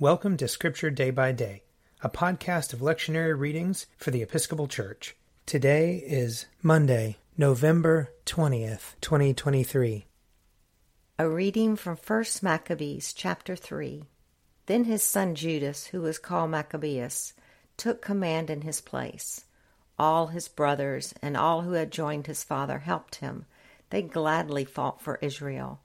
Welcome to Scripture Day by Day, a podcast of lectionary readings for the Episcopal Church. Today is Monday, November 20th, 2023. A reading from 1 Maccabees chapter 3. Then his son Judas, who was called Maccabeus, took command in his place. All his brothers and all who had joined his father helped him. They gladly fought for Israel.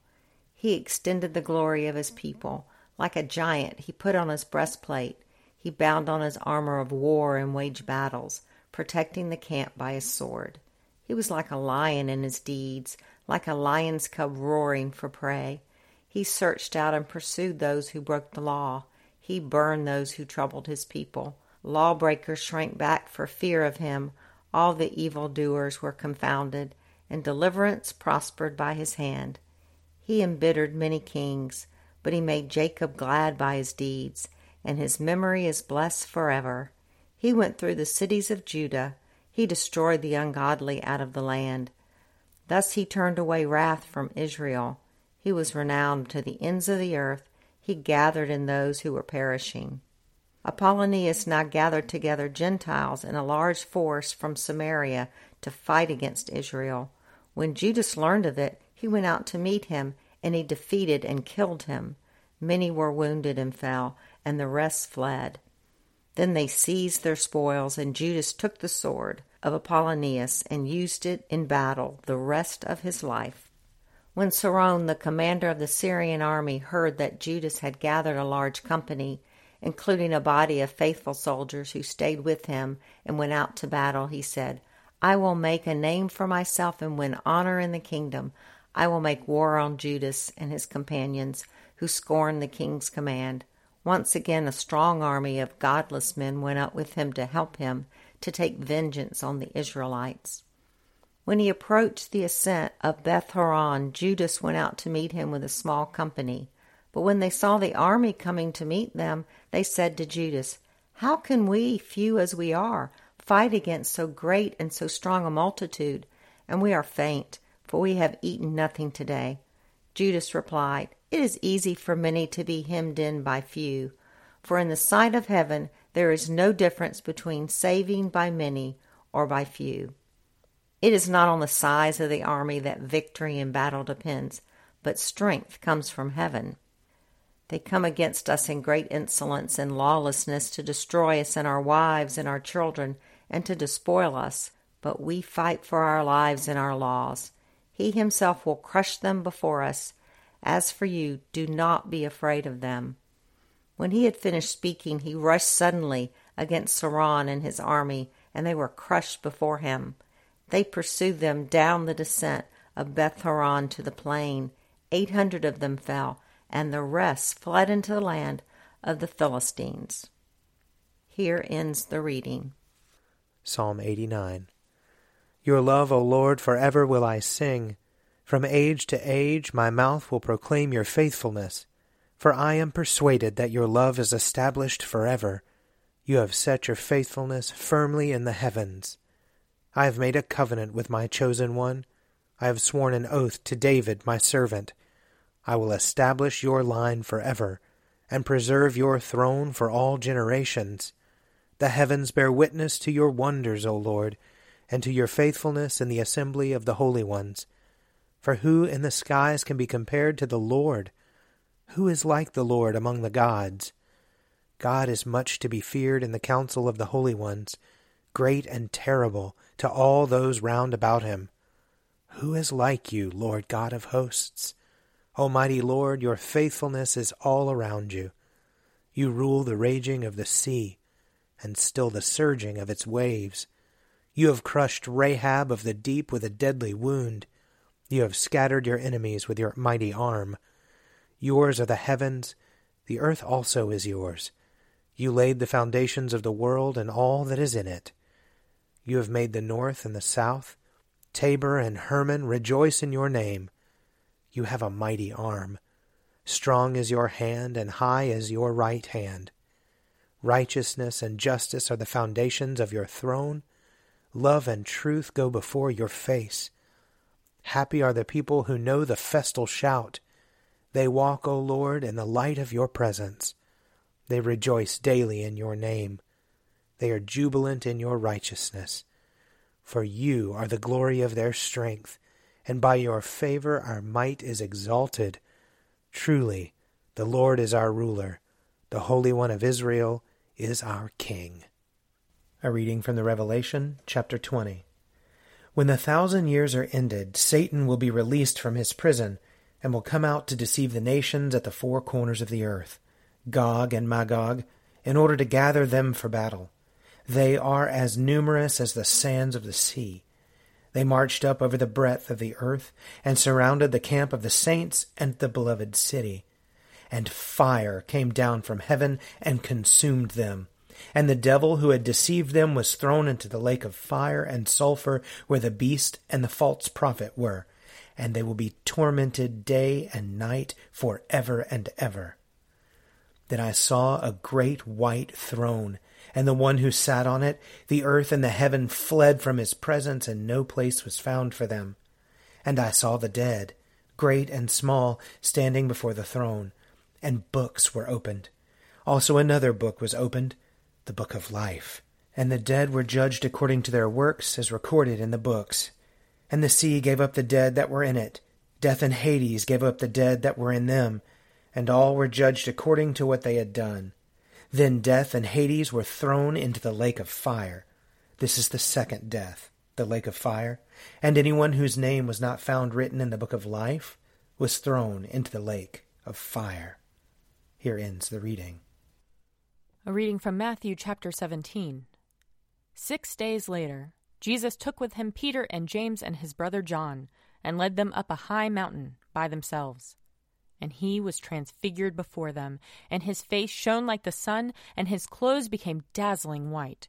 He extended the glory of his people like a giant, he put on his breastplate. He bound on his armor of war and waged battles, protecting the camp by his sword. He was like a lion in his deeds, like a lion's cub roaring for prey. He searched out and pursued those who broke the law. He burned those who troubled his people. Lawbreakers shrank back for fear of him. All the evil doers were confounded, and deliverance prospered by his hand. He embittered many kings but he made Jacob glad by his deeds, and his memory is blessed forever. He went through the cities of Judah, he destroyed the ungodly out of the land. Thus he turned away wrath from Israel. He was renowned to the ends of the earth. He gathered in those who were perishing. Apollonius now gathered together Gentiles in a large force from Samaria to fight against Israel. When Judas learned of it, he went out to meet him and he defeated and killed him. Many were wounded and fell, and the rest fled. Then they seized their spoils, and Judas took the sword of Apollonius and used it in battle the rest of his life. When Seron, the commander of the Syrian army, heard that Judas had gathered a large company, including a body of faithful soldiers who stayed with him and went out to battle, he said, I will make a name for myself and win honor in the kingdom. I will make war on Judas and his companions who scorned the king's command. Once again, a strong army of godless men went up with him to help him to take vengeance on the Israelites. When he approached the ascent of Beth Horon, Judas went out to meet him with a small company. But when they saw the army coming to meet them, they said to Judas, How can we, few as we are, fight against so great and so strong a multitude? And we are faint for we have eaten nothing today. Judas replied, It is easy for many to be hemmed in by few, for in the sight of heaven there is no difference between saving by many or by few. It is not on the size of the army that victory in battle depends, but strength comes from heaven. They come against us in great insolence and lawlessness to destroy us and our wives and our children and to despoil us, but we fight for our lives and our laws. He himself will crush them before us. As for you, do not be afraid of them. When he had finished speaking, he rushed suddenly against Seron and his army, and they were crushed before him. They pursued them down the descent of Beth Horon to the plain. Eight hundred of them fell, and the rest fled into the land of the Philistines. Here ends the reading. Psalm 89. Your love, O Lord, forever will I sing. From age to age my mouth will proclaim your faithfulness. For I am persuaded that your love is established forever. You have set your faithfulness firmly in the heavens. I have made a covenant with my chosen one. I have sworn an oath to David my servant. I will establish your line forever, and preserve your throne for all generations. The heavens bear witness to your wonders, O Lord and to your faithfulness in the assembly of the holy ones. For who in the skies can be compared to the Lord? Who is like the Lord among the gods? God is much to be feared in the council of the holy ones, great and terrible to all those round about him. Who is like you, Lord God of hosts? Almighty Lord, your faithfulness is all around you. You rule the raging of the sea, and still the surging of its waves. You have crushed Rahab of the deep with a deadly wound. You have scattered your enemies with your mighty arm. Yours are the heavens, the earth also is yours. You laid the foundations of the world and all that is in it. You have made the north and the south. Tabor and Hermon rejoice in your name. You have a mighty arm. Strong is your hand, and high is your right hand. Righteousness and justice are the foundations of your throne. Love and truth go before your face. Happy are the people who know the festal shout. They walk, O Lord, in the light of your presence. They rejoice daily in your name. They are jubilant in your righteousness. For you are the glory of their strength, and by your favor our might is exalted. Truly, the Lord is our ruler, the Holy One of Israel is our King. A reading from the Revelation, chapter 20. When the thousand years are ended, Satan will be released from his prison and will come out to deceive the nations at the four corners of the earth, Gog and Magog, in order to gather them for battle. They are as numerous as the sands of the sea. They marched up over the breadth of the earth and surrounded the camp of the saints and the beloved city. And fire came down from heaven and consumed them. And the devil who had deceived them was thrown into the lake of fire and sulphur where the beast and the false prophet were, and they will be tormented day and night for ever and ever. Then I saw a great white throne and the one who sat on it, the earth and the heaven fled from his presence, and no place was found for them. And I saw the dead, great and small, standing before the throne, and books were opened. Also another book was opened, the book of life. And the dead were judged according to their works, as recorded in the books. And the sea gave up the dead that were in it. Death and Hades gave up the dead that were in them, and all were judged according to what they had done. Then death and Hades were thrown into the lake of fire. This is the second death, the lake of fire. And anyone whose name was not found written in the book of life was thrown into the lake of fire. Here ends the reading. A reading from Matthew chapter 17. Six days later, Jesus took with him Peter and James and his brother John, and led them up a high mountain by themselves. And he was transfigured before them, and his face shone like the sun, and his clothes became dazzling white.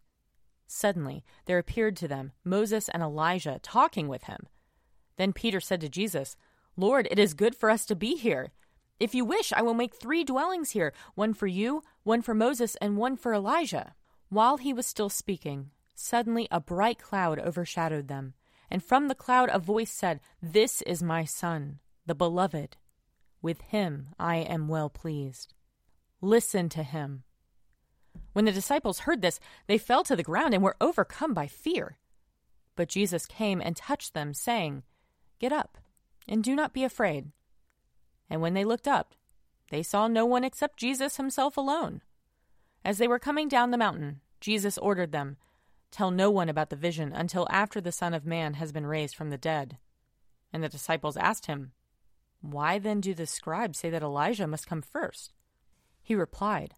Suddenly there appeared to them Moses and Elijah talking with him. Then Peter said to Jesus, Lord, it is good for us to be here. If you wish, I will make three dwellings here one for you, one for Moses, and one for Elijah. While he was still speaking, suddenly a bright cloud overshadowed them, and from the cloud a voice said, This is my Son, the Beloved. With him I am well pleased. Listen to him. When the disciples heard this, they fell to the ground and were overcome by fear. But Jesus came and touched them, saying, Get up, and do not be afraid. And when they looked up, they saw no one except Jesus himself alone. As they were coming down the mountain, Jesus ordered them, Tell no one about the vision until after the Son of Man has been raised from the dead. And the disciples asked him, why then do the scribes say that Elijah must come first? He replied,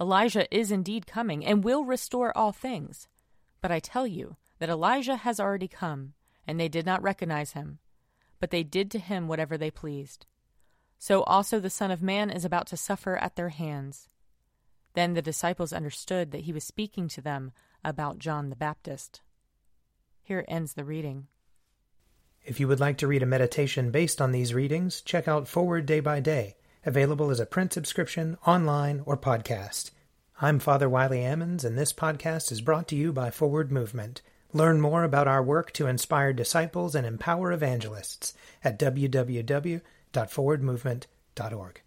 Elijah is indeed coming and will restore all things. But I tell you that Elijah has already come, and they did not recognize him, but they did to him whatever they pleased. So also the Son of Man is about to suffer at their hands. Then the disciples understood that he was speaking to them about John the Baptist. Here ends the reading. If you would like to read a meditation based on these readings, check out Forward Day by Day, available as a print subscription, online, or podcast. I'm Father Wiley Ammons, and this podcast is brought to you by Forward Movement. Learn more about our work to inspire disciples and empower evangelists at www.forwardmovement.org.